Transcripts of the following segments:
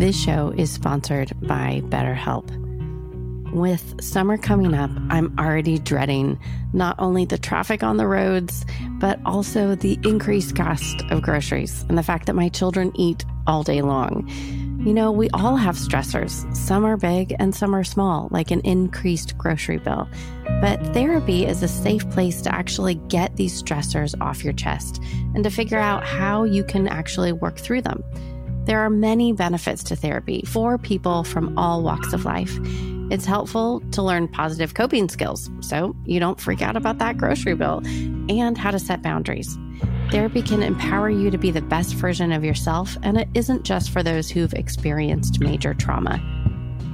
This show is sponsored by BetterHelp. With summer coming up, I'm already dreading not only the traffic on the roads, but also the increased cost of groceries and the fact that my children eat all day long. You know, we all have stressors. Some are big and some are small, like an increased grocery bill. But therapy is a safe place to actually get these stressors off your chest and to figure out how you can actually work through them. There are many benefits to therapy for people from all walks of life. It's helpful to learn positive coping skills so you don't freak out about that grocery bill and how to set boundaries. Therapy can empower you to be the best version of yourself, and it isn't just for those who've experienced major trauma.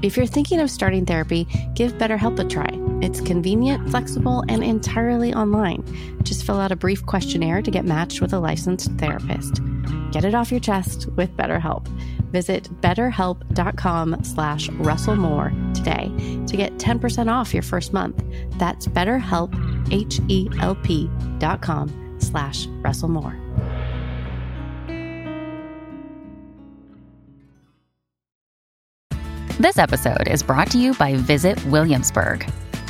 If you're thinking of starting therapy, give BetterHelp a try. It's convenient, flexible, and entirely online. Just fill out a brief questionnaire to get matched with a licensed therapist. Get it off your chest with BetterHelp. Visit betterhelp.com slash russellmoore today to get 10% off your first month. That's betterhelp, H-E-L-P dot com slash Russell Moore. This episode is brought to you by Visit Williamsburg.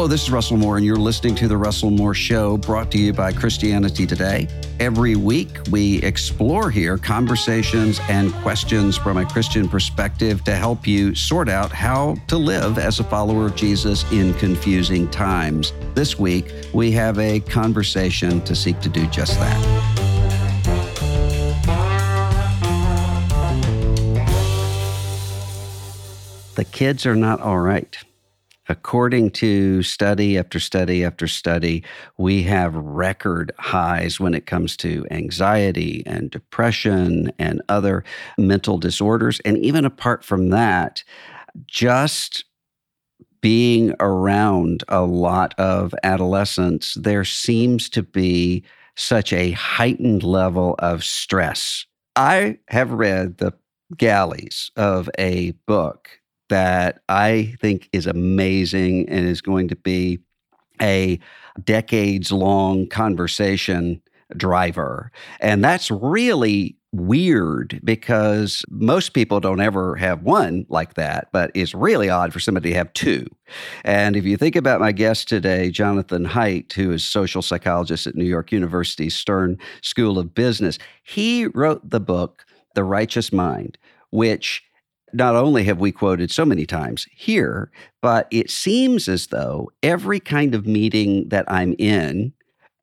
Hello, this is Russell Moore, and you're listening to The Russell Moore Show, brought to you by Christianity Today. Every week, we explore here conversations and questions from a Christian perspective to help you sort out how to live as a follower of Jesus in confusing times. This week, we have a conversation to seek to do just that. The kids are not all right. According to study after study after study, we have record highs when it comes to anxiety and depression and other mental disorders. And even apart from that, just being around a lot of adolescents, there seems to be such a heightened level of stress. I have read the galleys of a book that I think is amazing and is going to be a decades long conversation driver. And that's really weird because most people don't ever have one like that, but it's really odd for somebody to have two. And if you think about my guest today, Jonathan Haidt, who is social psychologist at New York University Stern School of Business, he wrote the book The Righteous Mind, which not only have we quoted so many times here, but it seems as though every kind of meeting that I'm in,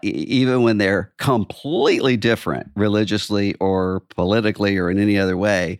even when they're completely different religiously or politically or in any other way,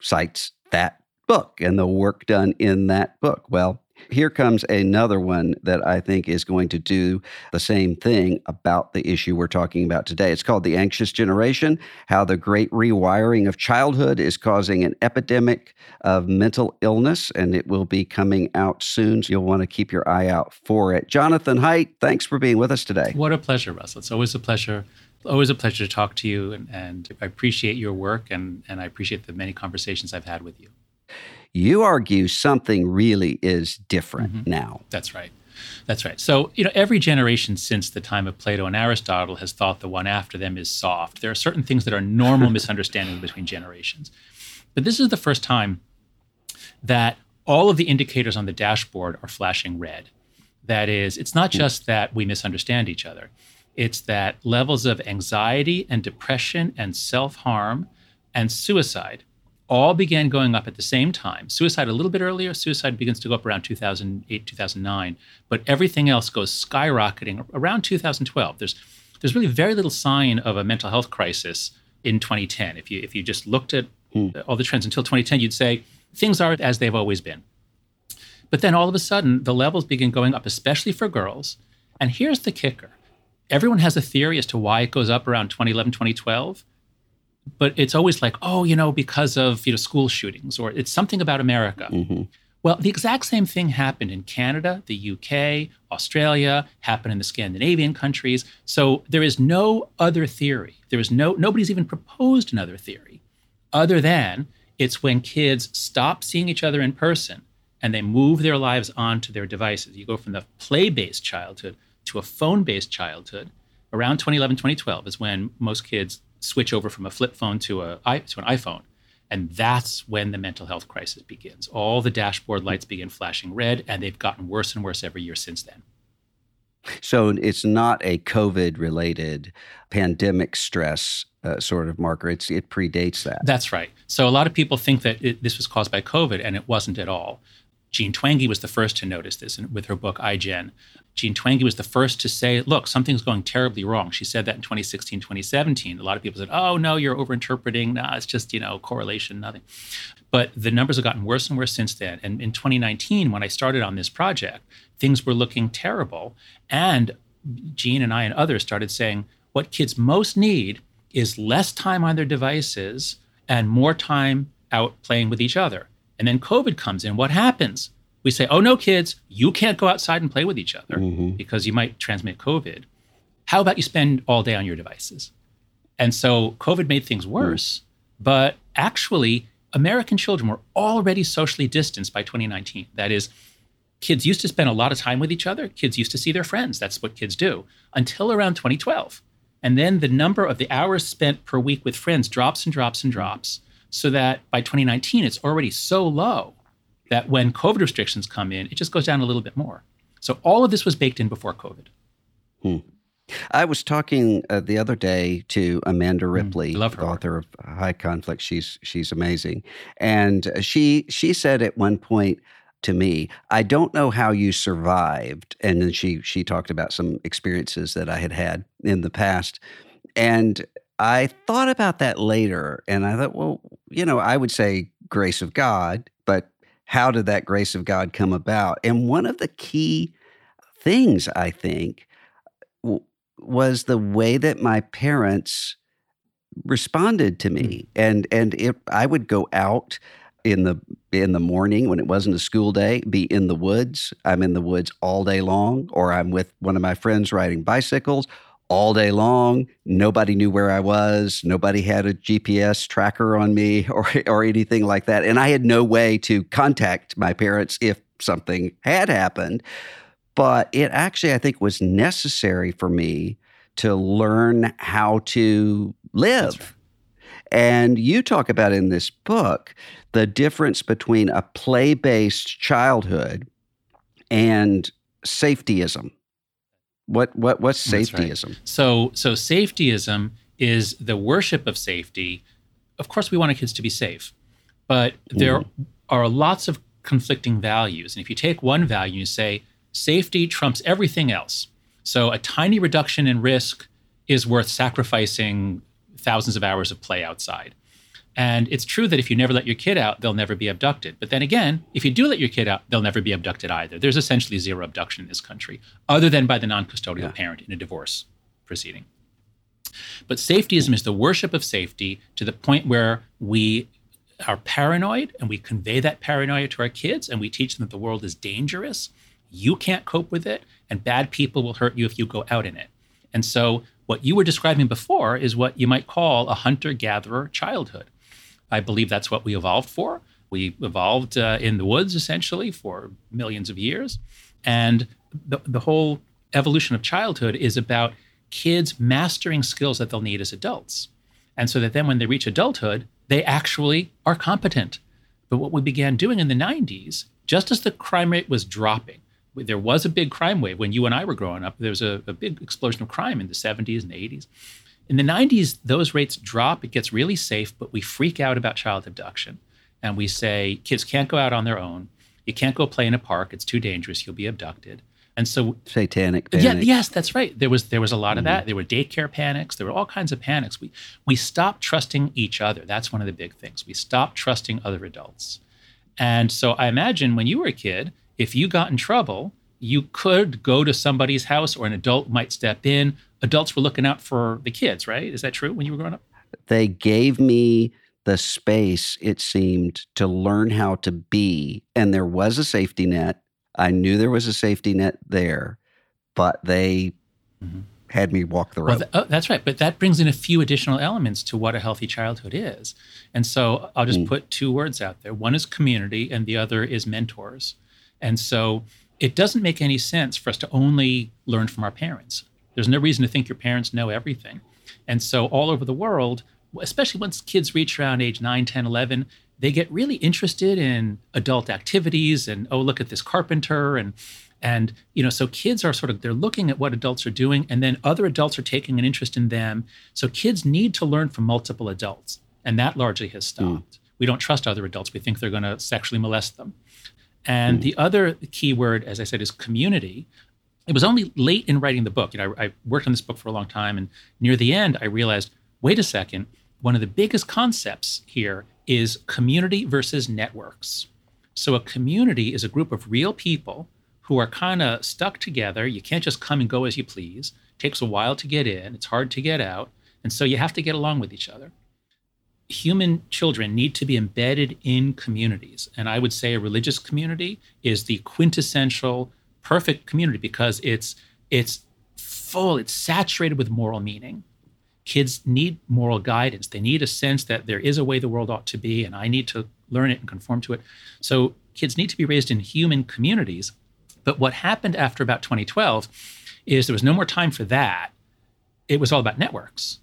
cites that book and the work done in that book. Well, here comes another one that I think is going to do the same thing about the issue we're talking about today. It's called The Anxious Generation How the Great Rewiring of Childhood is Causing an Epidemic of Mental Illness, and it will be coming out soon. So you'll want to keep your eye out for it. Jonathan Haidt, thanks for being with us today. What a pleasure, Russell. It's always a pleasure always a pleasure to talk to you and, and, I appreciate your work and, and I appreciate the many conversations I've had with you. You argue something really is different mm-hmm. now. That's right. That's right. So, you know, every generation since the time of Plato and Aristotle has thought the one after them is soft. There are certain things that are normal misunderstandings between generations. But this is the first time that all of the indicators on the dashboard are flashing red. That is, it's not just that we misunderstand each other, it's that levels of anxiety and depression and self harm and suicide all began going up at the same time. Suicide a little bit earlier. Suicide begins to go up around 2008, 2009, but everything else goes skyrocketing around 2012. There's there's really very little sign of a mental health crisis in 2010. If you if you just looked at hmm. all the trends until 2010, you'd say things are as they've always been. But then all of a sudden, the levels begin going up, especially for girls. And here's the kicker everyone has a theory as to why it goes up around 2011, 2012. But it's always like, oh, you know, because of you know school shootings, or it's something about America. Mm-hmm. Well, the exact same thing happened in Canada, the UK, Australia, happened in the Scandinavian countries. So there is no other theory. There is no nobody's even proposed another theory other than it's when kids stop seeing each other in person and they move their lives onto their devices. You go from the play-based childhood to a phone-based childhood. Around 2011, 2012 is when most kids switch over from a flip phone to a to an iPhone. And that's when the mental health crisis begins. All the dashboard lights begin flashing red, and they've gotten worse and worse every year since then. So it's not a COVID related pandemic stress uh, sort of marker. It's, it predates that. That's right. So a lot of people think that it, this was caused by COVID, and it wasn't at all. Jean Twenge was the first to notice this with her book iGen. Jean Twenge was the first to say, look, something's going terribly wrong. She said that in 2016, 2017. A lot of people said, oh, no, you're overinterpreting. Nah, it's just, you know, correlation, nothing. But the numbers have gotten worse and worse since then. And in 2019, when I started on this project, things were looking terrible. And Jean and I and others started saying, what kids most need is less time on their devices and more time out playing with each other. And then COVID comes in. What happens? We say, oh, no, kids, you can't go outside and play with each other mm-hmm. because you might transmit COVID. How about you spend all day on your devices? And so COVID made things worse. Mm. But actually, American children were already socially distanced by 2019. That is, kids used to spend a lot of time with each other. Kids used to see their friends. That's what kids do until around 2012. And then the number of the hours spent per week with friends drops and drops and drops so that by 2019, it's already so low that when COVID restrictions come in, it just goes down a little bit more. So all of this was baked in before COVID. Hmm. I was talking uh, the other day to Amanda hmm. Ripley, mm, author of High Conflict. She's she's amazing, and she she said at one point to me, "I don't know how you survived." And then she she talked about some experiences that I had had in the past, and I thought about that later and I thought, well, you know, I would say grace of God, but how did that grace of God come about? And one of the key things I think w- was the way that my parents responded to me. Mm. And and if I would go out in the in the morning when it wasn't a school day, be in the woods. I'm in the woods all day long, or I'm with one of my friends riding bicycles, all day long. Nobody knew where I was. Nobody had a GPS tracker on me or, or anything like that. And I had no way to contact my parents if something had happened. But it actually, I think, was necessary for me to learn how to live. And you talk about in this book the difference between a play based childhood and safetyism. What what what's safetyism? Right. So so safetyism is the worship of safety. Of course, we want our kids to be safe, but there mm. are lots of conflicting values. And if you take one value and say safety trumps everything else, so a tiny reduction in risk is worth sacrificing thousands of hours of play outside. And it's true that if you never let your kid out, they'll never be abducted. But then again, if you do let your kid out, they'll never be abducted either. There's essentially zero abduction in this country, other than by the non custodial yeah. parent in a divorce proceeding. But safetyism is the worship of safety to the point where we are paranoid and we convey that paranoia to our kids and we teach them that the world is dangerous. You can't cope with it, and bad people will hurt you if you go out in it. And so, what you were describing before is what you might call a hunter gatherer childhood I believe that's what we evolved for. We evolved uh, in the woods essentially for millions of years. And the, the whole evolution of childhood is about kids mastering skills that they'll need as adults. And so that then when they reach adulthood, they actually are competent. But what we began doing in the 90s, just as the crime rate was dropping, there was a big crime wave when you and I were growing up. There was a, a big explosion of crime in the 70s and 80s. In the 90s, those rates drop. It gets really safe, but we freak out about child abduction. And we say kids can't go out on their own. You can't go play in a park. It's too dangerous. You'll be abducted. And so satanic panic. Yeah, yes, that's right. There was there was a lot of mm-hmm. that. There were daycare panics. There were all kinds of panics. We we stopped trusting each other. That's one of the big things. We stopped trusting other adults. And so I imagine when you were a kid, if you got in trouble, you could go to somebody's house or an adult might step in. Adults were looking out for the kids, right? Is that true when you were growing up? They gave me the space, it seemed, to learn how to be. And there was a safety net. I knew there was a safety net there, but they mm-hmm. had me walk the road. Well, th- oh, that's right. But that brings in a few additional elements to what a healthy childhood is. And so I'll just mm. put two words out there one is community, and the other is mentors. And so it doesn't make any sense for us to only learn from our parents. There's no reason to think your parents know everything. And so all over the world, especially once kids reach around age 9, 10, 11, they get really interested in adult activities and oh look at this carpenter and and you know so kids are sort of they're looking at what adults are doing and then other adults are taking an interest in them so kids need to learn from multiple adults and that largely has hmm. stopped mm. we don't trust other adults we think they're going to sexually molest them and mm. the other key word as i said is community it was only late in writing the book you know I, I worked on this book for a long time and near the end i realized wait a second one of the biggest concepts here is community versus networks. So, a community is a group of real people who are kind of stuck together. You can't just come and go as you please. It takes a while to get in, it's hard to get out. And so, you have to get along with each other. Human children need to be embedded in communities. And I would say a religious community is the quintessential perfect community because it's it's full, it's saturated with moral meaning kids need moral guidance. They need a sense that there is a way the world ought to be, and I need to learn it and conform to it. So kids need to be raised in human communities. But what happened after about 2012 is there was no more time for that. It was all about networks.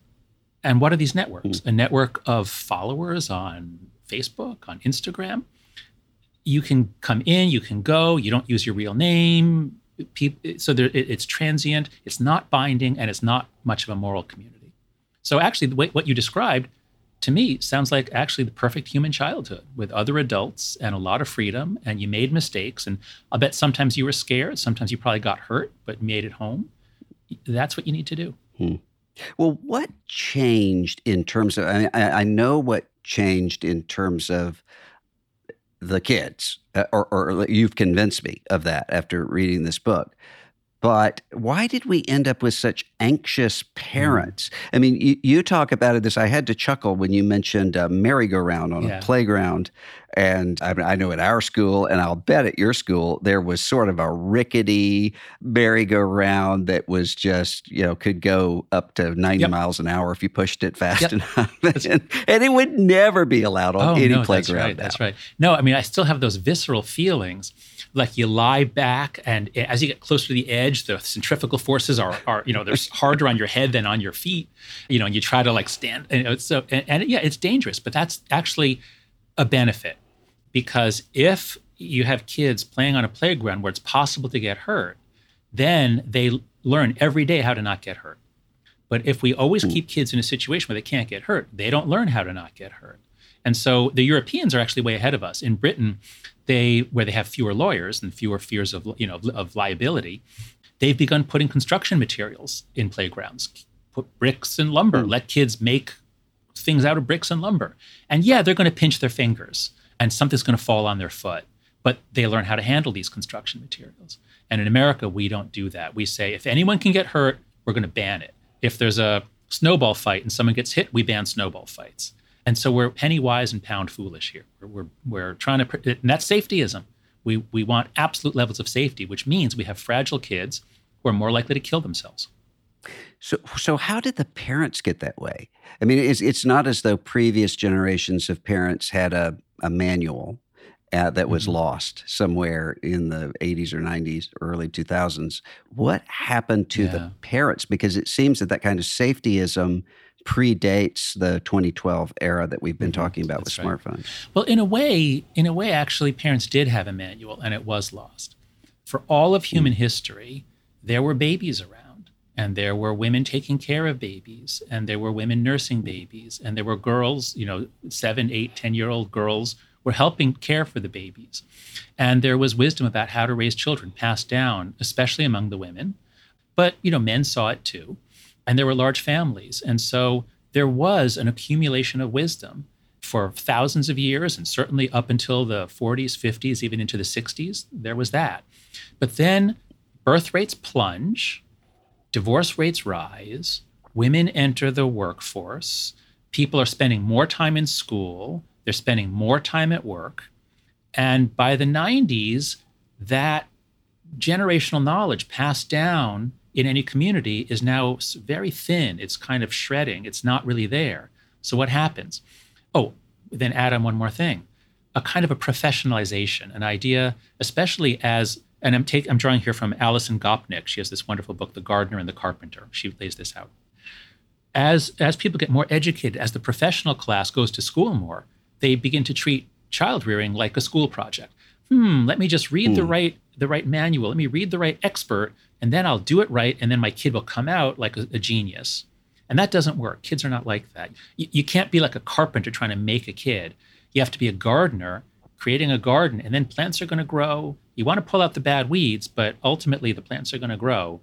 And what are these networks? Mm. A network of followers on Facebook, on Instagram. You can come in, you can go, you don't use your real name. So there, it's transient, it's not binding, and it's not much of a moral community. So actually, way, what you described to me sounds like actually the perfect human childhood with other adults and a lot of freedom. And you made mistakes, and I bet sometimes you were scared. Sometimes you probably got hurt, but made it home. That's what you need to do. Hmm. Well, what changed in terms of? I, I know what changed in terms of the kids, uh, or, or you've convinced me of that after reading this book. But why did we end up with such anxious parents? Mm. I mean, you, you, talk about it. This I had to chuckle when you mentioned a merry-go-round on yeah. a playground, and I, mean, I, know at our school, and I'll bet at your school, there was sort of a rickety merry-go-round that was just you know could go up to ninety yep. miles an hour if you pushed it fast yep. enough, and, and, it would never be allowed on oh, any no, playground. That's right. That's right. No, I mean I still have those visceral feelings like you lie back and eh, as you get closer to the edge the centrifugal forces are, are you know they're harder on your head than on your feet you know and you try to like stand and so and, and yeah it's dangerous but that's actually a benefit because if you have kids playing on a playground where it's possible to get hurt then they learn every day how to not get hurt but if we always keep kids in a situation where they can't get hurt they don't learn how to not get hurt and so the Europeans are actually way ahead of us. In Britain, they where they have fewer lawyers and fewer fears of you know of liability, they've begun putting construction materials in playgrounds. Put bricks and lumber. Mm. Let kids make things out of bricks and lumber. And yeah, they're going to pinch their fingers and something's going to fall on their foot, but they learn how to handle these construction materials. And in America, we don't do that. We say if anyone can get hurt, we're going to ban it. If there's a snowball fight and someone gets hit, we ban snowball fights. And so we're penny wise and pound foolish here. We're, we're, we're trying to, and that's safetyism. We, we want absolute levels of safety, which means we have fragile kids who are more likely to kill themselves. So, so how did the parents get that way? I mean, it's, it's not as though previous generations of parents had a, a manual uh, that was mm-hmm. lost somewhere in the 80s or 90s, early 2000s. What happened to yeah. the parents? Because it seems that that kind of safetyism predates the 2012 era that we've been mm-hmm. talking about That's with right. smartphones. Well, in a way, in a way, actually, parents did have a manual, and it was lost. For all of human mm. history, there were babies around, and there were women taking care of babies, and there were women nursing babies, and there were girls, you know, seven, eight, ten year old girls were helping care for the babies. And there was wisdom about how to raise children passed down, especially among the women. But, you know, men saw it too. And there were large families. And so there was an accumulation of wisdom for thousands of years, and certainly up until the 40s, 50s, even into the 60s, there was that. But then birth rates plunge, divorce rates rise, women enter the workforce, people are spending more time in school, they're spending more time at work. And by the 90s, that generational knowledge passed down in any community is now very thin. It's kind of shredding. It's not really there. So what happens? Oh, then add on one more thing a kind of a professionalization, an idea, especially as, and I'm, take, I'm drawing here from Alison Gopnik. She has this wonderful book, The Gardener and the Carpenter. She lays this out. As, as people get more educated, as the professional class goes to school more, they begin to treat child rearing like a school project. Hmm, let me just read mm. the hmm. right the right manual. Let me read the right expert, and then I'll do it right, and then my kid will come out like a, a genius. And that doesn't work. Kids are not like that. You, you can't be like a carpenter trying to make a kid. You have to be a gardener creating a garden, and then plants are going to grow. You want to pull out the bad weeds, but ultimately the plants are going to grow.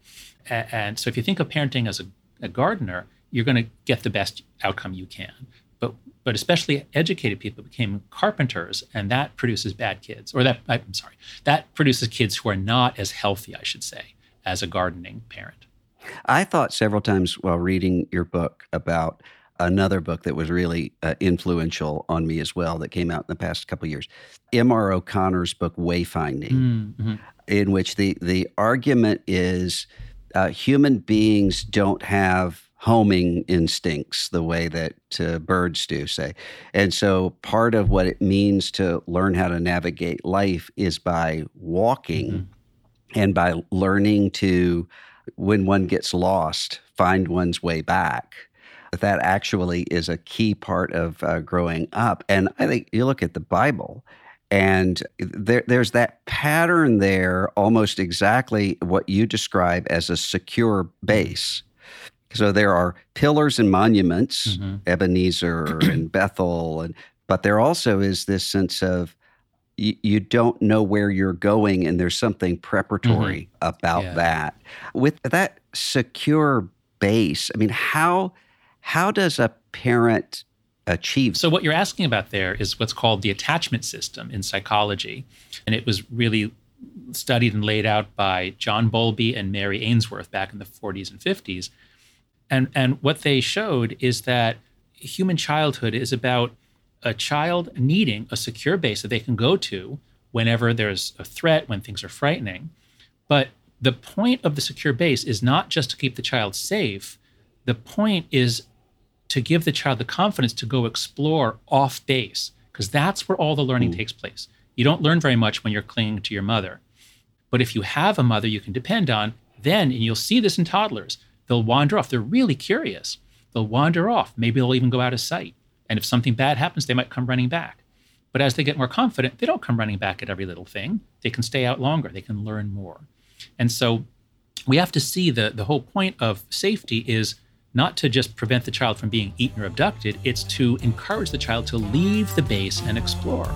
And, so if you think of parenting as a, a gardener, you're going to get the best outcome you can But but especially educated people became carpenters, and that produces bad kids. Or that, I'm sorry, that produces kids who are not as healthy, I should say, as a gardening parent. I thought several times while reading your book about another book that was really uh, influential on me as well that came out in the past couple years M.R. O'Connor's book Wayfinding, mm-hmm. in which the, the argument is uh, human beings don't have homing instincts the way that uh, birds do, say. And so part of what it means to learn how to navigate life is by walking mm-hmm. and by learning to, when one gets lost, find one's way back. That actually is a key part of uh, growing up. And I think you look at the Bible, and there, there's that pattern there, almost exactly what you describe as a secure base so there are pillars and monuments, mm-hmm. Ebenezer and Bethel, and but there also is this sense of you, you don't know where you're going, and there's something preparatory mm-hmm. about yeah. that. With that secure base, I mean, how how does a parent achieve? So what you're asking about there is what's called the attachment system in psychology, and it was really studied and laid out by John Bowlby and Mary Ainsworth back in the 40s and 50s and and what they showed is that human childhood is about a child needing a secure base that they can go to whenever there's a threat, when things are frightening. But the point of the secure base is not just to keep the child safe. The point is to give the child the confidence to go explore off base, because that's where all the learning mm. takes place. You don't learn very much when you're clinging to your mother. But if you have a mother you can depend on, then, and you'll see this in toddlers, they'll wander off. They're really curious. They'll wander off. Maybe they'll even go out of sight. And if something bad happens, they might come running back. But as they get more confident, they don't come running back at every little thing. They can stay out longer. They can learn more. And so we have to see the, the whole point of safety is not to just prevent the child from being eaten or abducted, it's to encourage the child to leave the base and explore.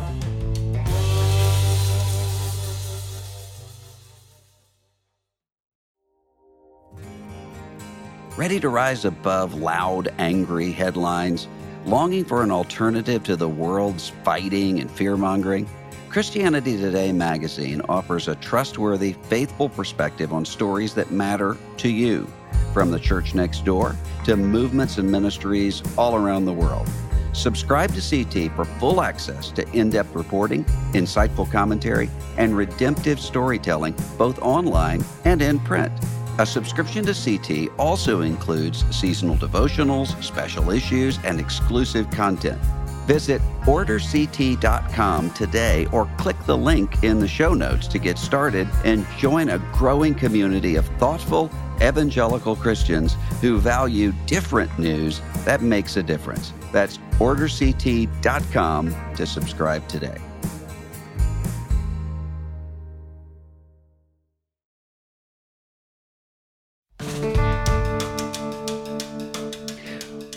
ready to rise above loud, angry headlines, longing for an alternative to the world's fighting and fear mongering? Christianity Today magazine offers a trustworthy, faithful perspective on stories that matter to you, from the church next door to movements and ministries all around the world. Subscribe to CT for full access to in depth reporting, insightful commentary, and redemptive storytelling, both online and in print. A subscription to CT also includes seasonal devotionals, special issues, and exclusive content. Visit orderct.com today or click the link in the show notes to get started and join a growing community of thoughtful evangelical Christians who value different news that makes a difference. That's orderct.com to subscribe today.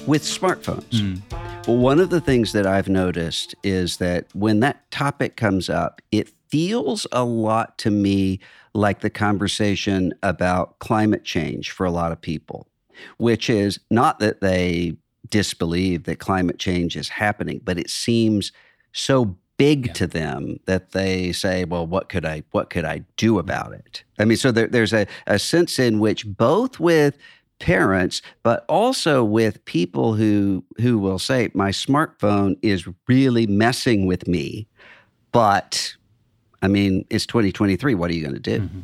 With smartphones, mm. One of the things that I've noticed is that when that topic comes up, it feels a lot to me like the conversation about climate change for a lot of people, which is not that they disbelieve that climate change is happening, but it seems so big yeah. to them that they say, well, what could I what could I do mm-hmm. about it? I mean, so there, there's a, a sense in which both with parents, but also with people who who will say, my smartphone is really messing with me. But I mean, it's 2023. What are you going to do? Mm-hmm.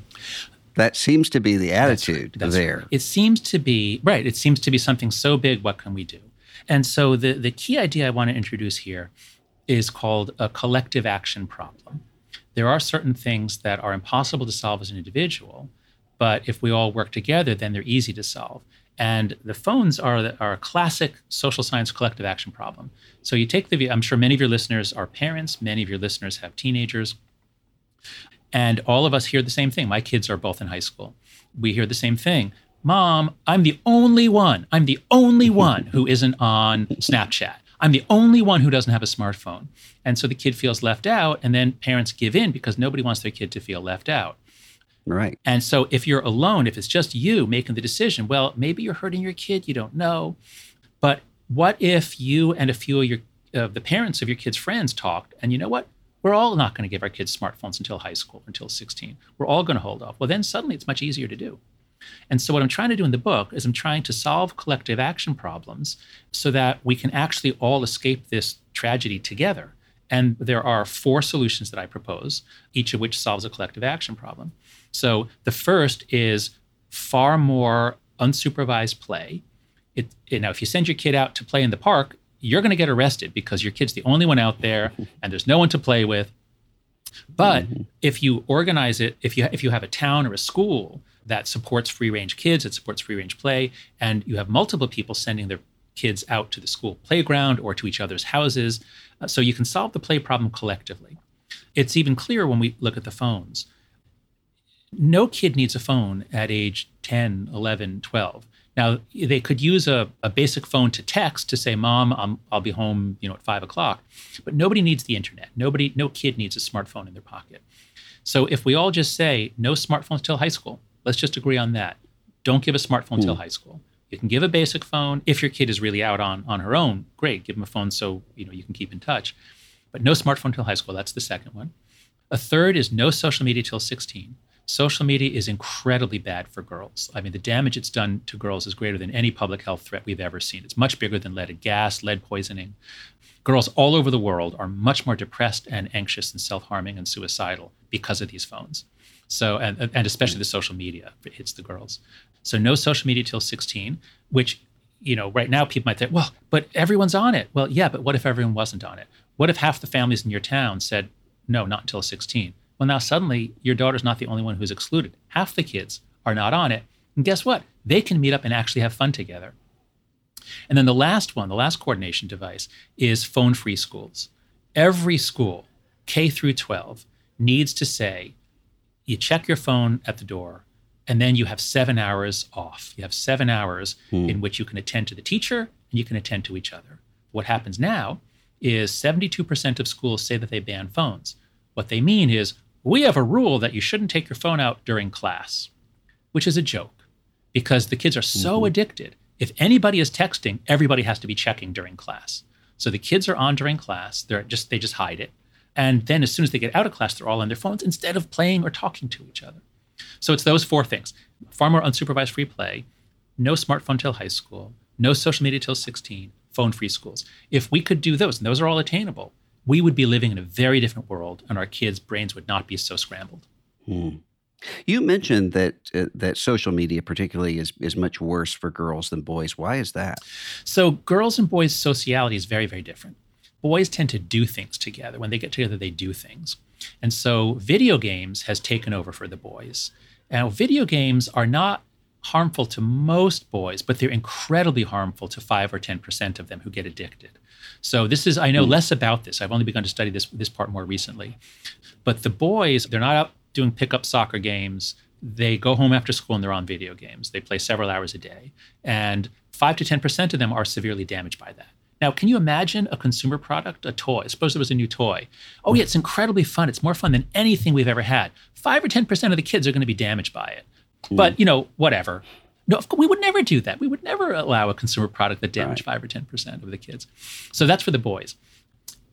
That seems to be the attitude That's. That's there. Right. It seems to be right. It seems to be something so big. What can we do? And so the the key idea I want to introduce here is called a collective action problem. There are certain things that are impossible to solve as an individual, but if we all work together, then they're easy to solve. And the phones are, are a classic social science collective action problem. So you take the, I'm sure many of your listeners are parents, many of your listeners have teenagers, and all of us hear the same thing. My kids are both in high school. We hear the same thing. Mom, I'm the only one, I'm the only one who isn't on Snapchat. I'm the only one who doesn't have a smartphone. And so the kid feels left out, and then parents give in because nobody wants their kid to feel left out. Right. And so if you're alone, if it's just you making the decision, well, maybe you're hurting your kid, you don't know. But what if you and a few of your uh, the parents of your kids' friends talked, and you know what? We're all not going to give our kids smartphones until high school, until 16. We're all going to hold off. Well, then suddenly it's much easier to do. And so, what I'm trying to do in the book is I'm trying to solve collective action problems so that we can actually all escape this tragedy together. And there are four solutions that I propose, each of which solves a collective action problem. So, the first is far more unsupervised play. It, if you send your kid out to play in the park, you're going to get arrested because your kid's the only one out there and there's no one to play with. But mm-hmm. if you organize it, if you if you have a town or a school that supports free range kids, that supports free range play, and you have multiple people sending their kids out to the school playground or to each other's houses. Uh, so you can solve the play problem collectively. It's even clearer when we look at the phones. No kid needs a phone at age 10, 11, 12. Now, they could use a, a basic phone to text to say, Mom, I'm, I'll be home you know, at five o'clock. But nobody needs the internet. Nobody, no kid needs a smartphone in their pocket. So if we all just say no smartphones till high school, Let's just agree on that. Don't give a smartphone till hmm. high school. You can give a basic phone if your kid is really out on on her own. Great, give them a phone so you know you can keep in touch. But no smartphone till high school. That's the second one. A third is no social media till 16. Social media is incredibly bad for girls. I mean, the damage it's done to girls is greater than any public health threat we've ever seen. It's much bigger than leaded gas, lead poisoning. Girls all over the world are much more depressed and anxious and self harming and suicidal because of these phones. So, and, and especially the social media hits the girls. So, no social media till 16, which, you know, right now people might think, well, but everyone's on it. Well, yeah, but what if everyone wasn't on it? What if half the families in your town said, no, not until 16? Well, now suddenly your daughter's not the only one who's excluded. Half the kids are not on it. And guess what? They can meet up and actually have fun together. And then the last one, the last coordination device, is phone free schools. Every school, K through 12, needs to say, you check your phone at the door, and then you have seven hours off. You have seven hours hmm. in which you can attend to the teacher and you can attend to each other. What happens now is 72% of schools say that they ban phones. What they mean is, we have a rule that you shouldn't take your phone out during class, which is a joke because the kids are so mm-hmm. addicted. If anybody is texting, everybody has to be checking during class. So the kids are on during class. They're just they just hide it. And then as soon as they get out of class, they're all on their phones instead of playing or talking to each other. So it's those four things far more unsupervised free play, no smartphone till high school, no social media till 16, phone free schools. If we could do those, and those are all attainable, we would be living in a very different world and our kids' brains would not be so scrambled. Hmm. You mentioned that uh, that social media, particularly, is is much worse for girls than boys. Why is that? So, girls and boys' sociality is very, very different boys tend to do things together. When they get together, they do things. And so video games has taken over for the boys. Now, video games are not harmful to most boys, but they're incredibly harmful to five or 10% of them who get addicted. So this is, I know hmm. less about this. I've only begun to study this, this part more recently. But the boys, they're not out doing pickup soccer games. They go home after school and they're on video games. They play several hours a day. And five to 10% of them are severely damaged by that. Now, can you imagine a consumer product, a toy? Suppose there was a new toy. Oh, yeah, it's incredibly fun. It's more fun than anything we've ever had. Five or 10% of the kids are going to be damaged by it. Mm. But, you know, whatever. No, we would never do that. We would never allow a consumer product that damaged right. five or 10% of the kids. So that's for the boys.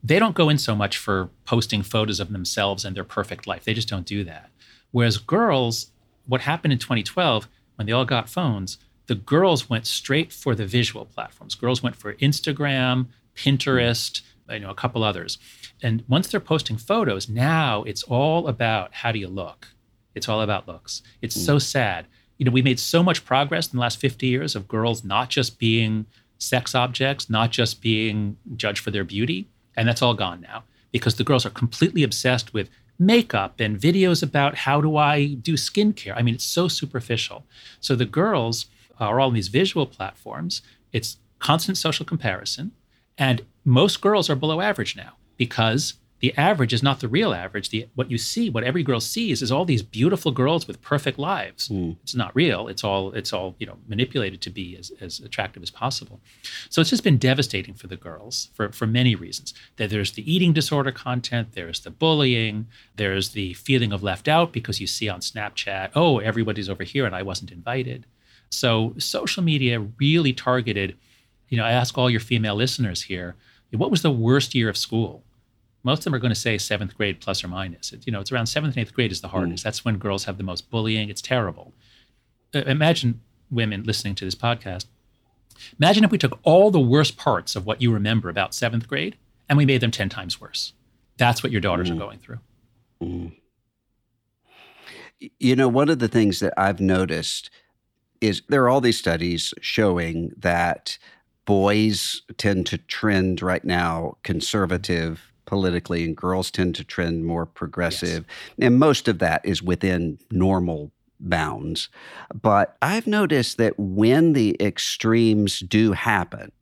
They don't go in so much for posting photos of themselves and their perfect life. They just don't do that. Whereas girls, what happened in 2012 when they all got phones, the girls went straight for the visual platforms. Girls went for Instagram, Pinterest, you know, a couple others. And once they're posting photos, now it's all about how do you look? It's all about looks. It's mm. so sad. You know, we made so much progress in the last 50 years of girls not just being sex objects, not just being judged for their beauty, and that's all gone now because the girls are completely obsessed with makeup and videos about how do I do skincare. I mean, it's so superficial. So the girls are all on these visual platforms. It's constant social comparison. And most girls are below average now because the average is not the real average. The what you see, what every girl sees, is all these beautiful girls with perfect lives. Mm. It's not real. It's all it's all you know manipulated to be as, as attractive as possible. So it's just been devastating for the girls for for many reasons. That there's the eating disorder content, there's the bullying, there's the feeling of left out because you see on Snapchat, oh everybody's over here and I wasn't invited. So social media really targeted. You know, I ask all your female listeners here, what was the worst year of school? Most of them are going to say seventh grade plus or minus. It, you know, it's around seventh and eighth grade is the hardest. Mm. That's when girls have the most bullying. It's terrible. Uh, imagine women listening to this podcast. Imagine if we took all the worst parts of what you remember about seventh grade and we made them 10 times worse. That's what your daughters mm. are going through. Mm. You know, one of the things that I've noticed is there are all these studies showing that boys tend to trend right now conservative politically, and girls tend to trend more progressive. Yes. And most of that is within normal bounds. But I've noticed that when the extremes do happen,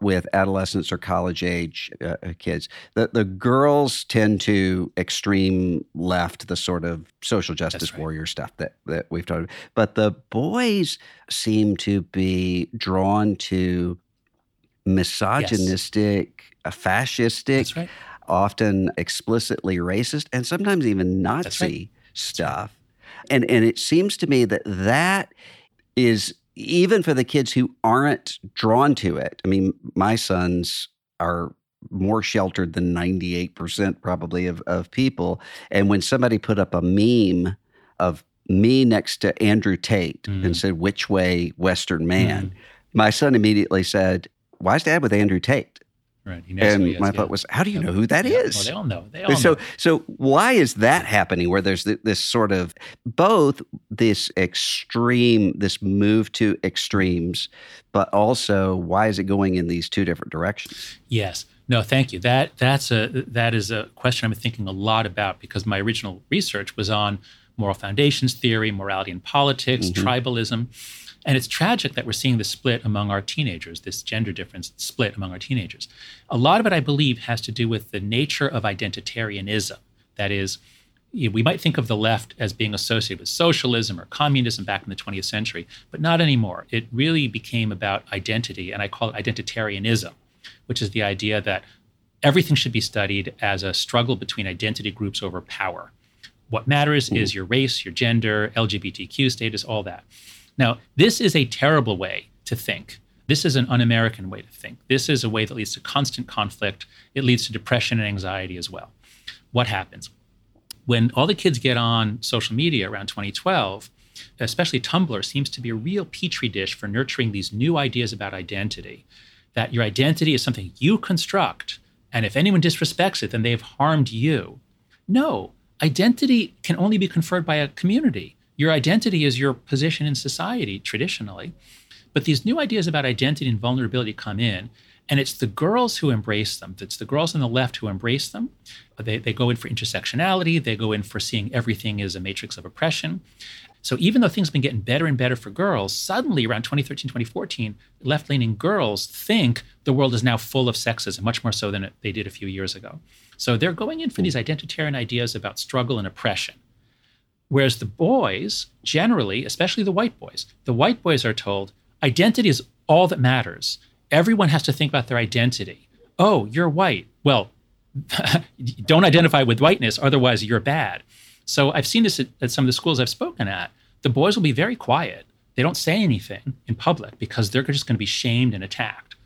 with adolescents or college age uh, uh kids. The the girls tend to extreme left, the sort of social justice right. warrior stuff that that we've talked about. But the boys seem to be drawn to misogynistic, yes. fascistic, right often explicitly racist and sometimes even Nazi right. stuff. And and it seems to me that that is even for the kids who aren't drawn to it. I mean, my sons are more sheltered than 98% probably of, of people. And when somebody put up a meme of me next to Andrew Tate mm. and said, which way, Western man, mm. my son immediately said, why is dad with Andrew Tate? Right. and my thought was, how do you know who that is? Well, they all know. They all so, know. so why is that happening? Where there's this sort of both this extreme, this move to extremes, but also why is it going in these two different directions? Yes. No, thank you. That that's a that is a question I'm thinking a lot about because my original research was on moral foundations theory, morality and politics, mm-hmm. tribalism. And it's tragic that we're seeing this split among our teenagers, this gender difference split among our teenagers. A lot of it, I believe, has to do with the nature of identitarianism. That is, we might think of the left as being associated with socialism or communism back in the 20th century, but not anymore. It really became about identity, and I call it identitarianism, which is the idea that everything should be studied as a struggle between identity groups over power. What matters hmm. is your race, your gender, LGBTQ status, all that. Now, this is a terrible way to think. This is an un American way to think. This is a way that leads to constant conflict. It leads to depression and anxiety as well. What happens? When all the kids get on social media around 2012, especially Tumblr seems to be a real petri dish for nurturing these new ideas about identity. That your identity is something you construct, and if anyone disrespects it, then they've harmed you. No, identity can only be conferred by a community. Your identity is your position in society traditionally. But these new ideas about identity and vulnerability come in, and it's the girls who embrace them. It's the girls on the left who embrace them. They, they go in for intersectionality, they go in for seeing everything as a matrix of oppression. So even though things have been getting better and better for girls, suddenly around 2013, 2014, left leaning girls think the world is now full of sexism, much more so than they did a few years ago. So they're going in for these identitarian ideas about struggle and oppression. Whereas the boys, generally, especially the white boys, the white boys are told identity is all that matters. everyone has to think about their identity. Oh, you're white. Well, don't identify with whiteness, otherwise you're bad. So I've seen this at, at some of the schools I've spoken at. The boys will be very quiet. They don't say anything in public because they're just going to be shamed and attacked.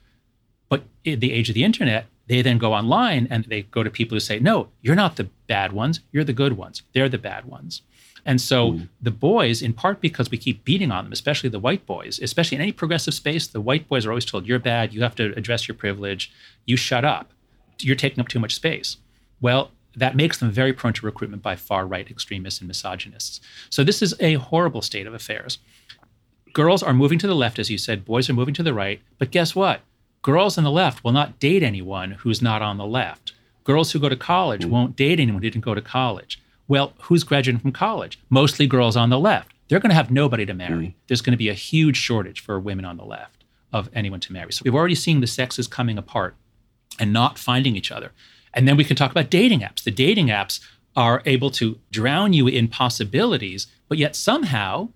But in the age of the internet, they then go online and they go to people who say, no, you're not the bad ones. You're the good ones. They're the bad ones. And so mm. the boys, in part because we keep beating on them, especially the white boys, especially in any progressive space, the white boys are always told, you're bad. You have to address your privilege. You shut up. You're taking up too much space. Well, that makes them very prone to recruitment by far right extremists and misogynists. So this is a horrible state of affairs. Girls are moving to the left, as you said, boys are moving to the right. But guess what? Girls on the left will not date anyone who's not on the left. Girls who go to college mm. won't date anyone who didn't go to college. Well, who's graduating from college? Mostly girls on the left. They're going to have nobody to marry. Mm. There's going to be a huge shortage for women on the left of anyone to marry. So we've already seen the sexes coming apart and not finding each other. And then we can talk about dating apps. The dating apps are able to drown you in possibilities, but yet somehow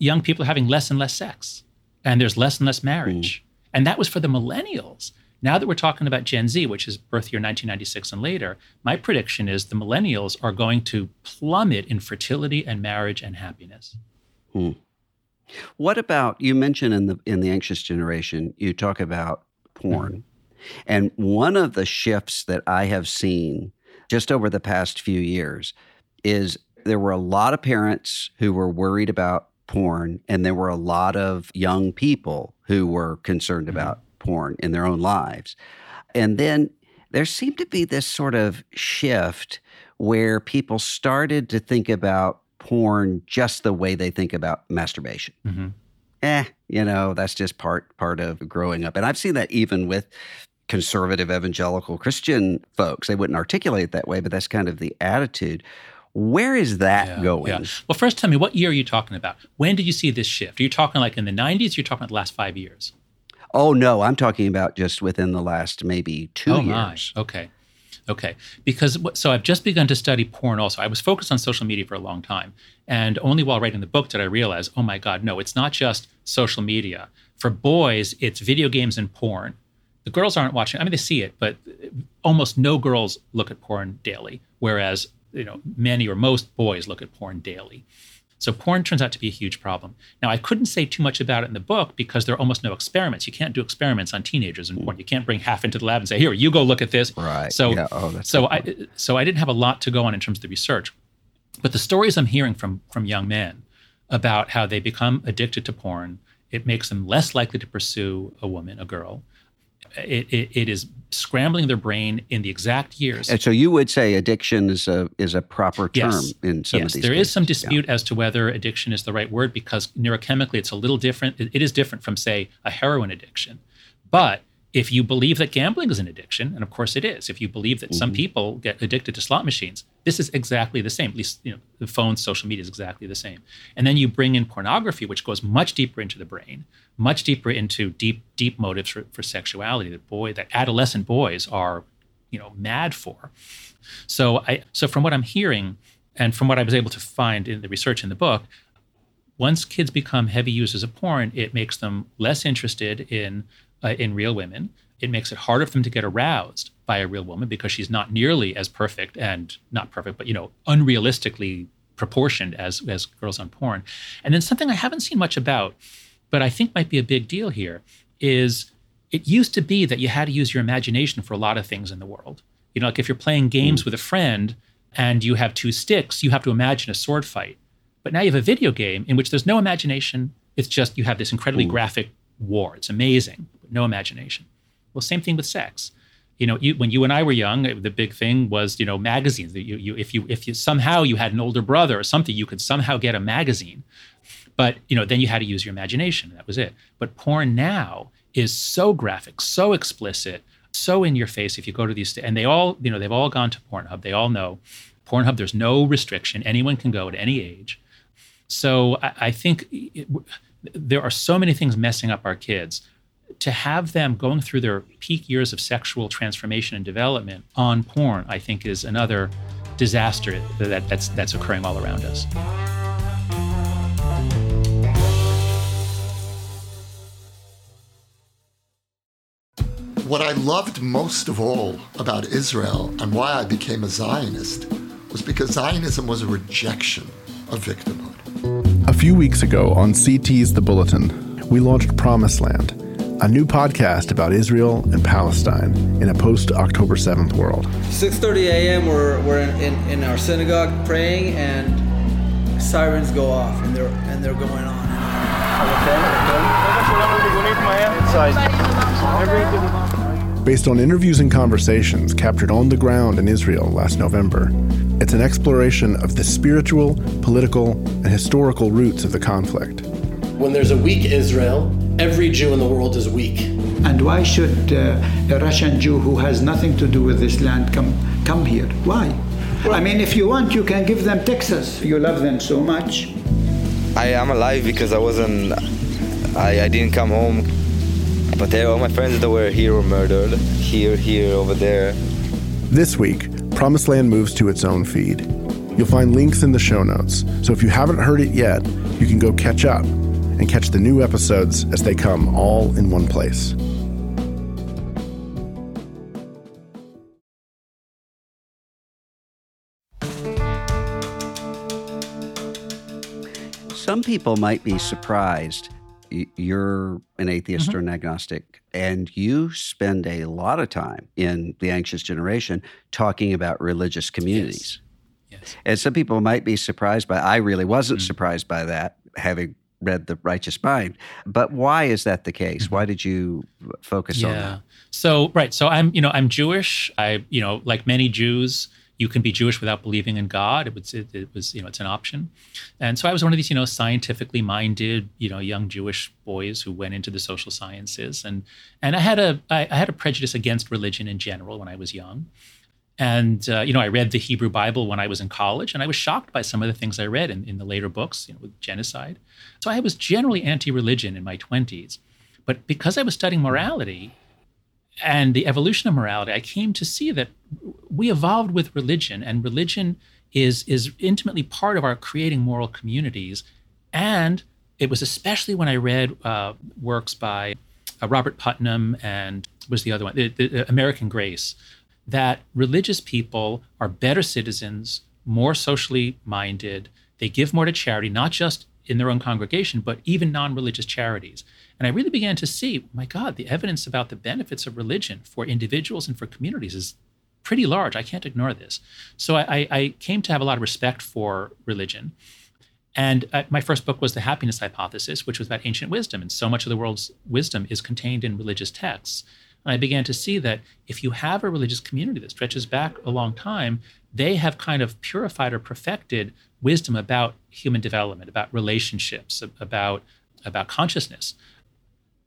young people are having less and less sex and there's less and less marriage. Mm. And that was for the millennials. Now that we're talking about Gen Z, which is birth year 1996 and later, my prediction is the millennials are going to plummet in fertility and marriage and happiness. Hmm. What about you mentioned in the in the anxious generation, you talk about porn. Mm-hmm. And one of the shifts that I have seen just over the past few years is there were a lot of parents who were worried about porn, and there were a lot of young people who were concerned mm-hmm. about porn in their own lives. And then there seemed to be this sort of shift where people started to think about porn just the way they think about masturbation. Mm-hmm. Eh, you know, that's just part part of growing up. And I've seen that even with conservative evangelical Christian folks. They wouldn't articulate it that way, but that's kind of the attitude. Where is that yeah, going? Yeah. Well, first tell me, what year are you talking about? When did you see this shift? Are you talking like in the 90s? You're talking about the last five years? Oh, no, I'm talking about just within the last maybe two oh, years. My. Okay. Okay. Because so I've just begun to study porn also. I was focused on social media for a long time. And only while writing the book did I realize, oh my God, no, it's not just social media. For boys, it's video games and porn the girls aren't watching. I mean, they see it, but uh, almost no girls look at porn daily, whereas you know many or most boys look at porn daily. So porn turns out to be a huge problem. Now, I couldn't say too much about it in the book because there are almost no experiments. You can't do experiments on teenagers in porn. You can't bring half into the lab and say, "Here, you go look at this." Right. So, yeah. oh, so I so I didn't have a lot to go on in terms of the research, but the stories I'm hearing from from young men about how they become addicted to porn, it makes them less likely to pursue a woman, a girl it, it, it is scrambling their brain in the exact years. And so you would say addiction is a is a proper term yes. in some yes. of these. There cases. is some dispute yeah. as to whether addiction is the right word because neurochemically it's a little different. It, it is different from say a heroin addiction, but if you believe that gambling is an addiction, and of course it is, if you believe that mm-hmm. some people get addicted to slot machines, this is exactly the same. At least you know the phone, social media is exactly the same. And then you bring in pornography, which goes much deeper into the brain, much deeper into deep, deep motives for, for sexuality that boy, that adolescent boys are, you know, mad for. So I, so from what I'm hearing, and from what I was able to find in the research in the book, once kids become heavy users of porn, it makes them less interested in uh, in real women. It makes it harder for them to get aroused by a real woman because she's not nearly as perfect and not perfect, but you know, unrealistically proportioned as as girls on porn. And then something I haven't seen much about, but I think might be a big deal here is it used to be that you had to use your imagination for a lot of things in the world. You know, like if you're playing games mm. with a friend and you have two sticks, you have to imagine a sword fight. But now you have a video game in which there's no imagination. It's just you have this incredibly mm. graphic war. It's amazing no imagination. Well, same thing with sex. You know, you, when you and I were young, eh, the big thing was you know magazines. You, you, if you if you somehow you had an older brother or something, you could somehow get a magazine. But you know, then you had to use your imagination. That was it. But porn now is so graphic, so explicit, so in your face. If you go to these, and they all, you know, they've all gone to Pornhub. They all know Pornhub. There's no restriction. Anyone can go at any age. So I, I think eh, it, there are so many things messing up our kids to have them going through their peak years of sexual transformation and development on porn, I think, is another disaster that, that's, that's occurring all around us. what I loved most of all about Israel and why I became a Zionist was because Zionism was a rejection of victimhood. A few weeks ago on CT's The Bulletin, we launched Promised Land, a new podcast about Israel and Palestine in a post-October 7th world. 6.30 a.m. we're, we're in, in, in our synagogue praying and sirens go off and they're, and they're going on. Based on interviews and conversations captured on the ground in Israel last November, it's an exploration of the spiritual, political, and historical roots of the conflict. When there's a weak Israel, every Jew in the world is weak. And why should uh, a Russian Jew who has nothing to do with this land come come here? Why? I mean, if you want, you can give them Texas. You love them so much. I am alive because I wasn't. I, I didn't come home. But all my friends that were here were murdered. Here, here, over there. This week, Promised Land moves to its own feed. You'll find links in the show notes, so if you haven't heard it yet, you can go catch up and catch the new episodes as they come all in one place. Some people might be surprised. You're an atheist mm-hmm. or an agnostic, and you spend a lot of time in the anxious generation talking about religious communities. Yes. Yes. And some people might be surprised by I really wasn't mm-hmm. surprised by that having read The Righteous Mind. But why is that the case? Mm-hmm. Why did you focus yeah. on that? So, right. So I'm, you know, I'm Jewish. I, you know, like many Jews, you can be Jewish without believing in God. It was, it, it, was, you know, it's an option. And so I was one of these, you know, scientifically minded, you know, young Jewish boys who went into the social sciences, and and I had a I, I had a prejudice against religion in general when I was young. And uh, you know, I read the Hebrew Bible when I was in college, and I was shocked by some of the things I read in, in the later books, you know, with genocide. So I was generally anti-religion in my twenties, but because I was studying morality, and the evolution of morality, I came to see that we evolved with religion, and religion is is intimately part of our creating moral communities. And it was especially when I read uh, works by uh, Robert Putnam and was the other one, the, the American Grace, that religious people are better citizens, more socially minded. They give more to charity, not just in their own congregation, but even non-religious charities. And I really began to see, my God, the evidence about the benefits of religion for individuals and for communities is pretty large. I can't ignore this. So I, I came to have a lot of respect for religion. And uh, my first book was The Happiness Hypothesis, which was about ancient wisdom. And so much of the world's wisdom is contained in religious texts. And I began to see that if you have a religious community that stretches back a long time, they have kind of purified or perfected wisdom about human development, about relationships, about, about consciousness.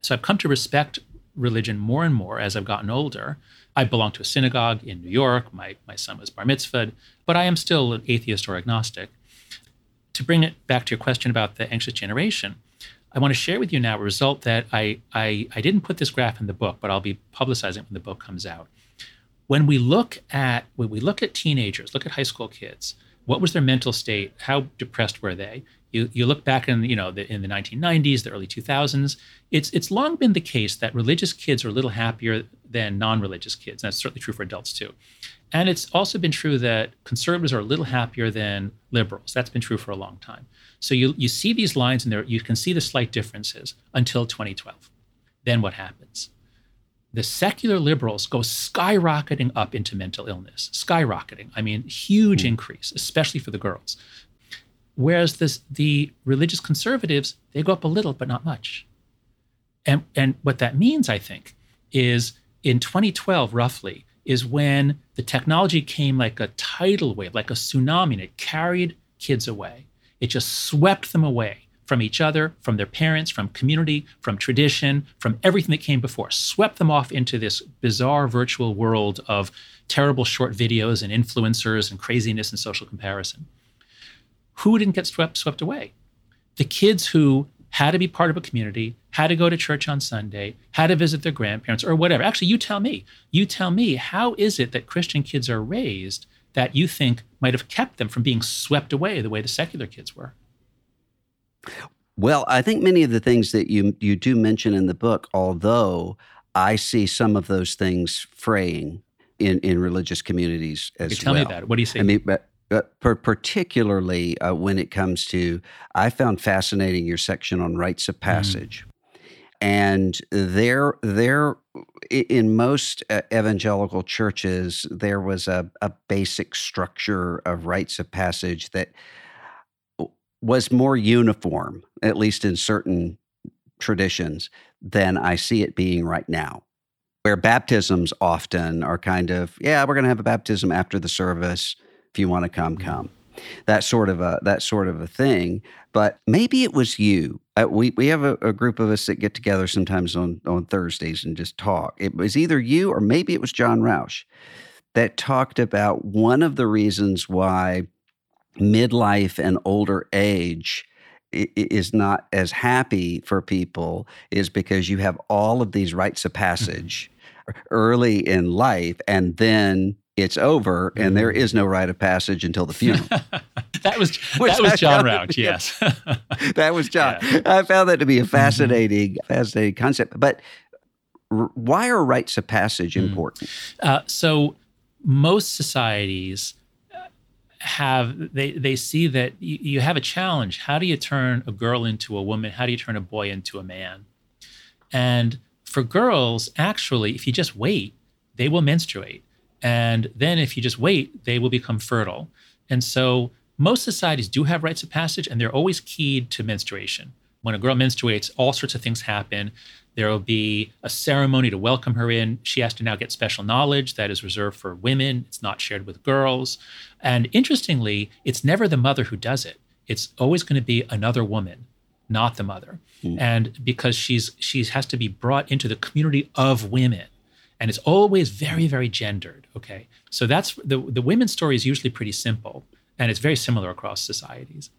So I've come to respect religion more and more as I've gotten older. I belong to a synagogue in New York. My, my son was bar mitzvahed, but I am still an atheist or agnostic. To bring it back to your question about the anxious generation, I want to share with you now a result that I, I, I didn't put this graph in the book, but I'll be publicizing it when the book comes out. When we look at when we look at teenagers, look at high school kids, what was their mental state? How depressed were they? You, you look back in you know the, in the 1990s, the early 2000s. It's it's long been the case that religious kids are a little happier than non-religious kids. And that's certainly true for adults too. And it's also been true that conservatives are a little happier than liberals. That's been true for a long time. So you you see these lines in there. You can see the slight differences until 2012. Then what happens? the secular liberals go skyrocketing up into mental illness, skyrocketing. I mean, huge mm. increase, especially for the girls. Whereas this, the religious conservatives, they go up a little, but not much. And, and what that means, I think, is in 2012, roughly, is when the technology came like a tidal wave, like a tsunami, and it carried kids away. It just swept them away from each other, from their parents, from community, from tradition, from everything that came before, swept them off into this bizarre virtual world of terrible short videos and influencers and craziness and social comparison. Who didn't get swept, swept away? The kids who had to be part of a community, how to go to church on Sunday, how to visit their grandparents or whatever. Actually, you tell me. You tell me, how is it that Christian kids are raised that you think might have kept them from being swept away the way the secular kids were? Well, I think many of the things that you you do mention in the book, although I see some of those things fraying in, in religious communities as Okay, tell well. me about it. What do you see? I mean, but, particularly uh, when it comes to, I found fascinating your section on rites of passage, and there, there, in most uh, evangelical churches, there was a, a basic structure of rites of passage that was more uniform, at least in certain traditions, than I see it being right now where baptisms often are kind of yeah we're going to have a baptism after the service if you want to come come. That sort of a that sort of a thing. But maybe it was you. Uh, we we have a, a group of us that get together sometimes on on thursdays and just talk. It was either you or maybe it was john Rauch that talked about one of the reasons why midlife and older age is not as happy for people is because you have all of these rites of passage early in life and then it's over and there is no rite of passage until the funeral that was Which that was John Rauch. Yes. that was john i found that to be a fascinating fascinating concept but r- why are rites of passage important Uh, so most societies uh, have they they see that you, you have a challenge. How do you turn a girl into a woman? How do you turn a boy into a man? And for girls, actually, if you just wait, they will menstruate. And then if you just wait, they will become fertile. And so most societies do have rites of passage, and they're always keyed to menstruation. When a girl menstruates, all sorts of things happen. There will be a ceremony to welcome her in. She has to now get special knowledge that is reserved for women. It's not shared with girls. And interestingly, it's never the mother who does it. It's always going to be another woman, not the mother. Hmm. And because she's she has to be brought into the community of women. And it's always very, very gendered. Okay. So that's the the women's story is usually pretty simple. And it's very similar across societies.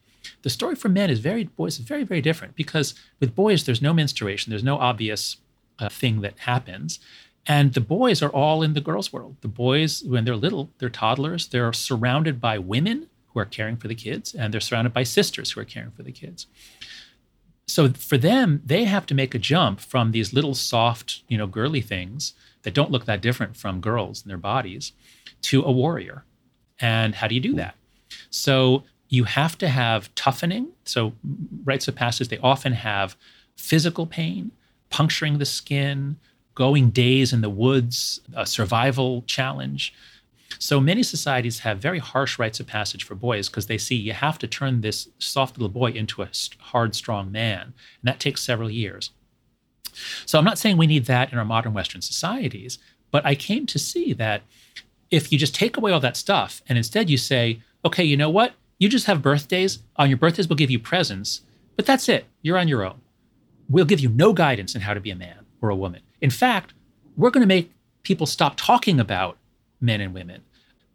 The story for men is very boys is very very different because with boys there's no menstruation, there's no obvious uh, thing that happens, and the boys are all in the girls' world. The boys when they're little, they're toddlers, they're surrounded by women who are caring for the kids, and they're surrounded by sisters who are caring for the kids. So for them, they have to make a jump from these little soft, you know, girly things that don't look that different from girls in their bodies to a warrior. And how do you do hmm. that? So you have to have toughening. So rites of passage, they often have physical pain, puncturing the skin, going days in the woods, a survival challenge. So many societies have very harsh rites of passage for boys because they see you have to turn this soft little boy into a hard, strong man. And that takes several years. So I'm not saying we need that in our modern Western societies, but I came to see that if you just take away all that stuff and instead you say, okay, you know what? You just have birthdays. On your birthdays, we'll give you presents, but that's it. You're on your own. We'll give you no guidance in how to be a man or a woman. In fact, we're going to make people stop talking about men and women.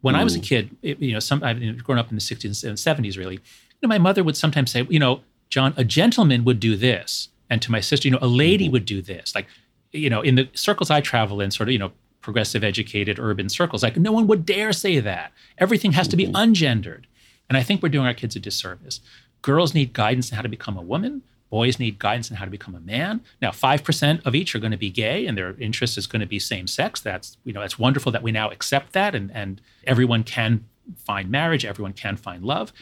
When I was a mm. kid, it, you know, some I've grown up in the 60s and 70s, really. You know, my mother would sometimes say, you know, John, a gentleman would do this, and to my sister, you know, a lady mm-hmm. would do this. Like, you know, in the circles I travel in, sort of, you know, progressive, educated, urban circles, like no one would dare say that. Everything has to be mm-hmm. ungendered, and I think we're doing our kids a disservice. Girls need guidance on how to become a woman. Boys need guidance on how to become a man. Now, five percent of each are going to be gay, and their interest is going to be same sex. That's you know, it's wonderful that we now accept that, and and everyone can find marriage, everyone can find love.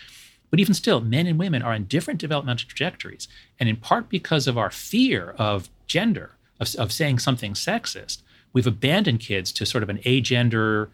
But even still, men and women are on different developmental trajectories, and in part because of our fear of gender, of, of saying something sexist, we've abandoned kids to sort of an agender,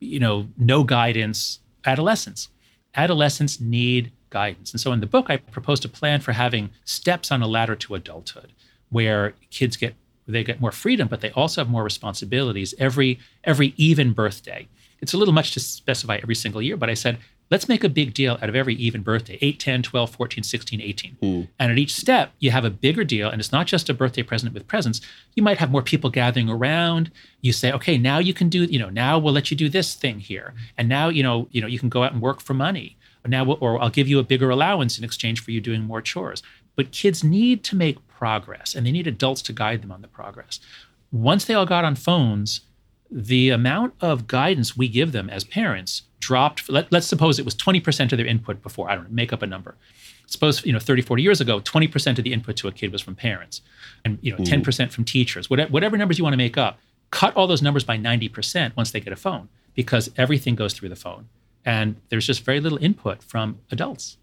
you know, no guidance adolescence. Adolescents need guidance. And so in the book, I proposed a plan for having steps on a ladder to adulthood where kids get they get more freedom, but they also have more responsibilities every every even birthday. It's a little much to specify every single year, but I said, let's make a big deal out of every even birthday 8, 10, 12, 14, 16, 18. Hmm. And at each step, you have a bigger deal. And it's not just a birthday present with presents. You might have more people gathering around. You say, okay, now you can do, you know, now we'll let you do this thing here. And now, you know, you know, you can go out and work for money. Now, we'll, or I'll give you a bigger allowance in exchange for you doing more chores. But kids need to make progress and they need adults to guide them on the progress. Once they all got on phones, the amount of guidance we give them as parents dropped. Let, let's suppose it was 20% of their input before. I don't know, make up a number. Suppose, you know, 30, 40 years ago, 20% of the input to a kid was from parents and, you know, Mm. 10% from teachers, whatever, whatever numbers you want to make up. Cut all those numbers by 90% once they get a phone because everything goes through the phone. And there's just very little input from adults.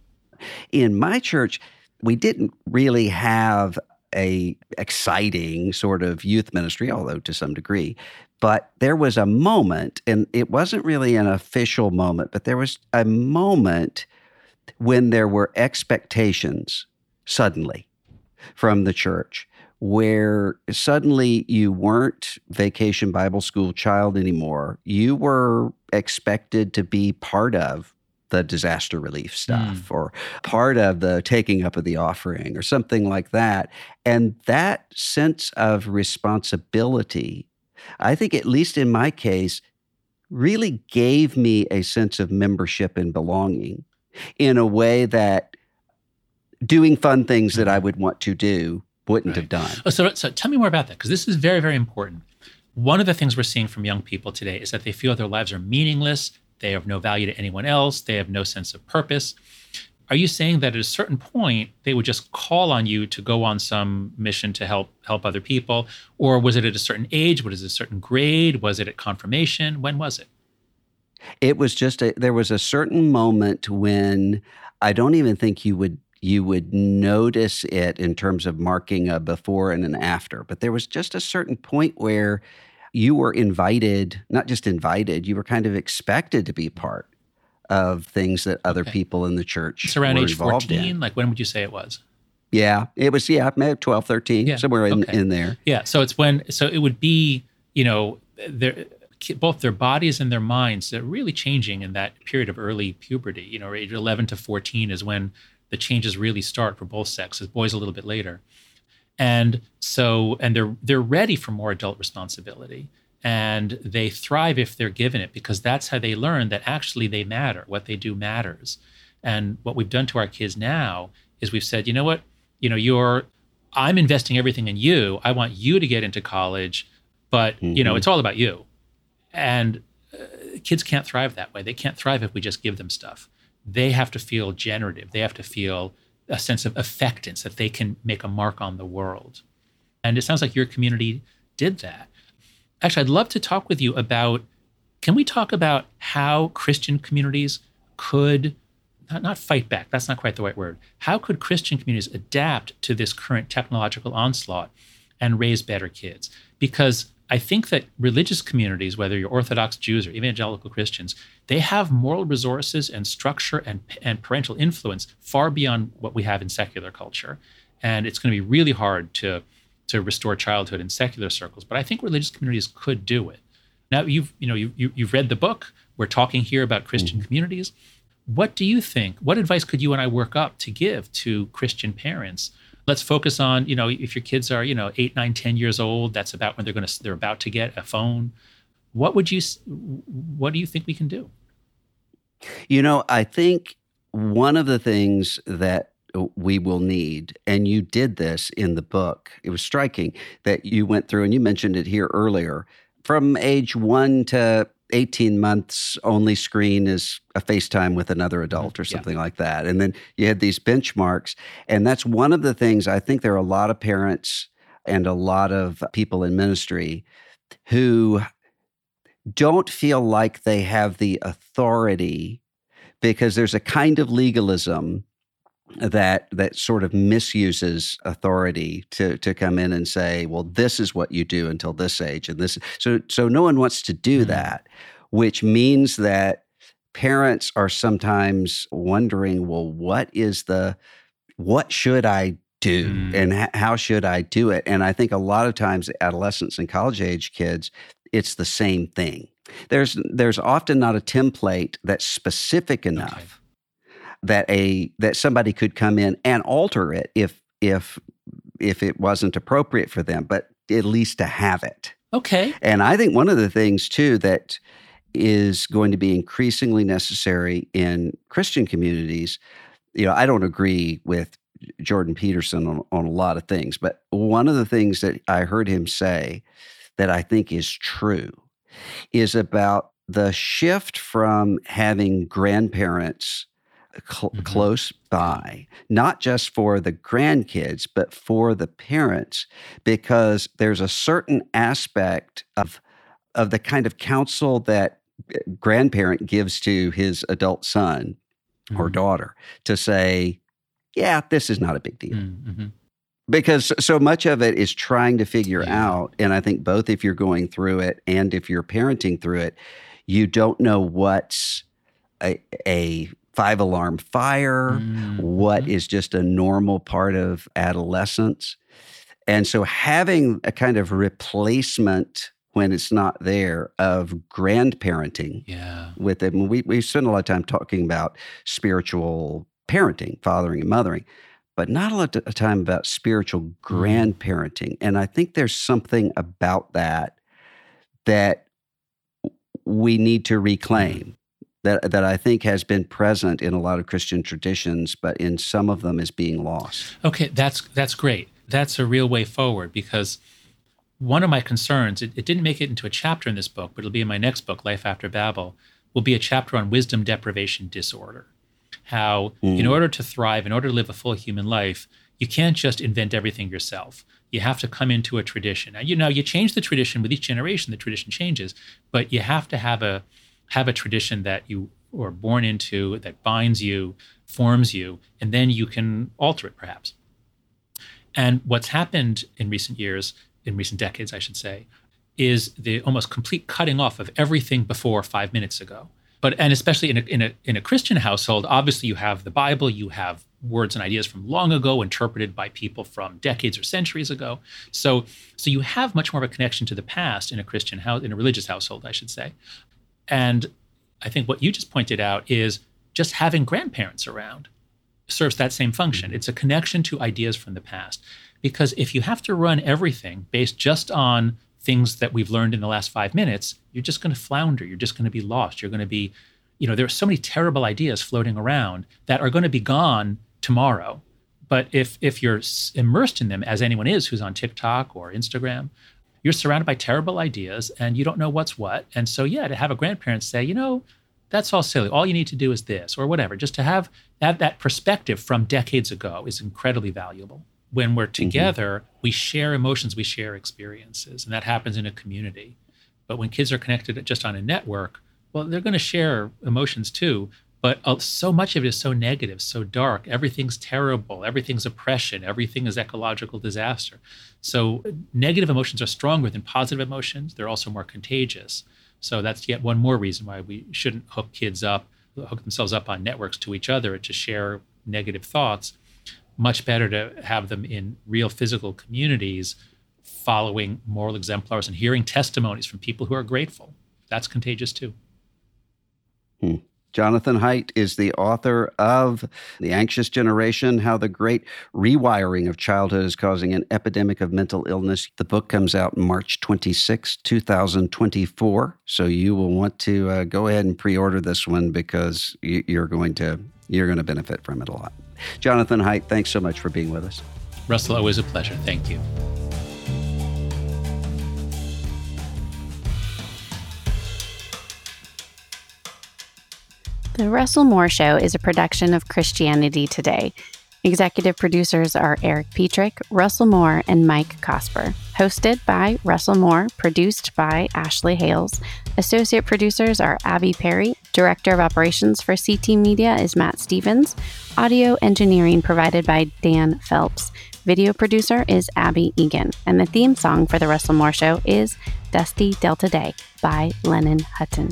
in my church we didn't really have a exciting sort of youth ministry although to some degree but there was a moment and it wasn't really an official moment but there was a moment when there were expectations suddenly from the church where suddenly you weren't vacation bible school child anymore you were expected to be part of the disaster relief hmm. stuff or part of the taking up of the offering or something like that. And that sense of responsibility, I think, at least in my case, really gave me a sense of membership and belonging in a way that doing fun things that mm-hmm. I would want to do wouldn't have done. Oh, so, so tell me more about that because this is very, very important. One of the things we're seeing from young people today is that they feel their lives are meaningless. They have no value to anyone else. They have no sense of purpose. Are you saying that at a certain point they would just call on you to go on some mission to help help other people, or was it at a certain age? Was it a certain grade? Was it at confirmation? When was it? It was just a there was a certain moment when I don't even think you would you would notice it in terms of marking a before and an after, but there was just a certain point where you were invited, not just invited, you were kind of expected to be part of things that other Okay. people in the church It's around were age involved 14. in. Like when would you say it was? Yeah, it was yeah, maybe 12, 13, Yeah, somewhere in, okay. in there. Yeah. So it's when, so it would be, you know, their, both their bodies and their minds they're really changing in that period of early puberty. You know, age 11 to 14 is when the changes really start for both sexes, boys a little bit later. And so, and they're, they're ready for more adult responsibility and they thrive if they're given it because that's how they learn that actually they matter. What they do matters. And what we've done to our kids now is we've said, you know what, you know, you're, I'm investing everything in you. I want you to get into college, but you know, Mhm. it's all about you. And uh, kids can't thrive that way. They can't thrive if we just give them stuff. They have to feel generative. They have to feel a sense of affectance that they can make a mark on the world. And it sounds like your community did that. Actually, I'd love to talk with you about can we talk about how Christian communities could not, not fight back, that's not quite the right word. How could Christian communities adapt to this current technological onslaught and raise better kids? Because I think that religious communities, whether you're Orthodox Jews or evangelical Christians, they have moral resources and structure and, and parental influence far beyond what we have in secular culture. And it's going to be really hard to, to restore childhood in secular circles. But I think religious communities could do it. Now you've you know you, you you've read the book. We're talking here about Christian mm-hmm. communities. What do you think? What advice could you and I work up to give to Christian parents? Let's focus on you know if your kids are you know eight, nine, ten years old. That's about when they're going to they're about to get a phone. What would you What do you think we can do? You know, I think one of the things that we will need, and you did this in the book, it was striking that you went through, and you mentioned it here earlier. From age one to 18 months, only screen is a FaceTime with another mm, adult or Yeah. something like that. And then you had these benchmarks. And that's one of the things I think there are a lot of parents and a lot of people in ministry who don't feel like they have the authority because there's a kind of legalism that that sort of misuses authority to to come in and say well this is what you do until this age and this so so no one wants to do Mhm. that which means that parents are sometimes wondering well what is the what should i do Mm. and h- how should i do it and i think a lot of times adolescents and college age kids it's the same thing there's there's often not a template that's specific enough that a that somebody could come in and alter it if if if it wasn't appropriate for them but at least to have it Okay. and i think one of the things too that is going to be increasingly necessary in christian communities you know i don't agree with jordan peterson on, on a lot of things but one of the things that i heard him say that i think is true is about the shift from having grandparents cl- Mhm. close by, not just for the grandkids, but for the parents, because there's a certain aspect of of the kind of counsel that grandparent gives to his adult son or Mhm. daughter to say, "Yeah, this is not a big deal." Mm, mhm. because so much of it is trying to figure Yeah. out and i think both if you're going through it and if you're parenting through it you don't know what's a, a five alarm fire mm-hmm. is just a normal part of adolescence and so having a kind of replacement when it's not there of grandparenting Yeah. with them. We we spend a lot of time talking about spiritual parenting, fathering and mothering, but not a lot of time about spiritual grandparenting. And I think there's something about that that we need to reclaim. That, that I think has been present in a lot of Christian traditions, but in some of them is being lost. Okay, that's that's great. That's a real way forward because one of my concerns, it, it didn't make it into a chapter in this book, but it'll be in my next book, Life After Babel, will be a chapter on wisdom deprivation disorder. How, in Mm. order to thrive, in order to live a full human life, you can't just invent everything yourself. You have to come into a tradition. Now, you know, you change the tradition with each generation, the tradition changes, but you have to have a have a tradition that you were born into that binds you, forms you, and then you can alter it perhaps. And what's happened in recent years, in recent decades, I should say, is the almost complete cutting off of everything before five minutes ago. But and especially in a, in a in a Christian household, obviously you have the Bible, you have words and ideas from long ago interpreted by people from decades or centuries ago. So so you have much more of a connection to the past in a Christian house, in a religious household, I should say. And I think what you just pointed out is just having grandparents around serves that same function. It's a connection to ideas from the past. Because if you have to run everything based just on things that we've learned in the last five minutes, you're just going to flounder. You're just going to be lost. You're going to be, you know, there are so many terrible ideas floating around that are going to be gone tomorrow. But if if you're immersed in them, as anyone is who's on TikTok or Instagram, you're surrounded by terrible ideas and you don't know what's what. And so, yeah, to have a grandparent say, you know, that's all silly. All you need to do is this or whatever. Just to have have that perspective from decades ago is incredibly valuable. When we're mm-hmm. together, we share emotions, we share experiences, and that happens in a community. But when kids are connected just on a network, well, they're going to share emotions too. But uh, so much of it is so negative, so dark. Everything's terrible. Everything's oppression. Everything is ecological disaster. So negative emotions are stronger than positive emotions. They're also more contagious. So that's yet one more reason why we shouldn't hook kids up, hook themselves up on networks to each other to share negative thoughts. Much better to have them in real physical communities, following moral exemplars and hearing testimonies from people who are grateful. That's contagious too. Jonathan Haidt is the author of The Anxious Generation How the Great Rewiring of Childhood is Causing an Epidemic of Mental Illness. The book comes out March 26, 2024. So you will want to uh, go ahead and pre order this one because you, you're going to. You're going to benefit from it a lot. Jonathan Haidt, thanks so much for being with us. Russell, always a pleasure. Thank you. The Russell Moore Show is a production of Christianity Today. Executive producers are Eric Petrick, Russell Moore, and Mike Cosper. Hosted by Russell Moore, produced by Ashley Hales. Associate producers are Abby Perry. Director of Operations for CT Media is Matt Stevens. Audio engineering provided by Dan Phelps. Video producer is Abby Egan. And the theme song for The Russell Moore Show is Dusty Delta Day by Lennon Hutton.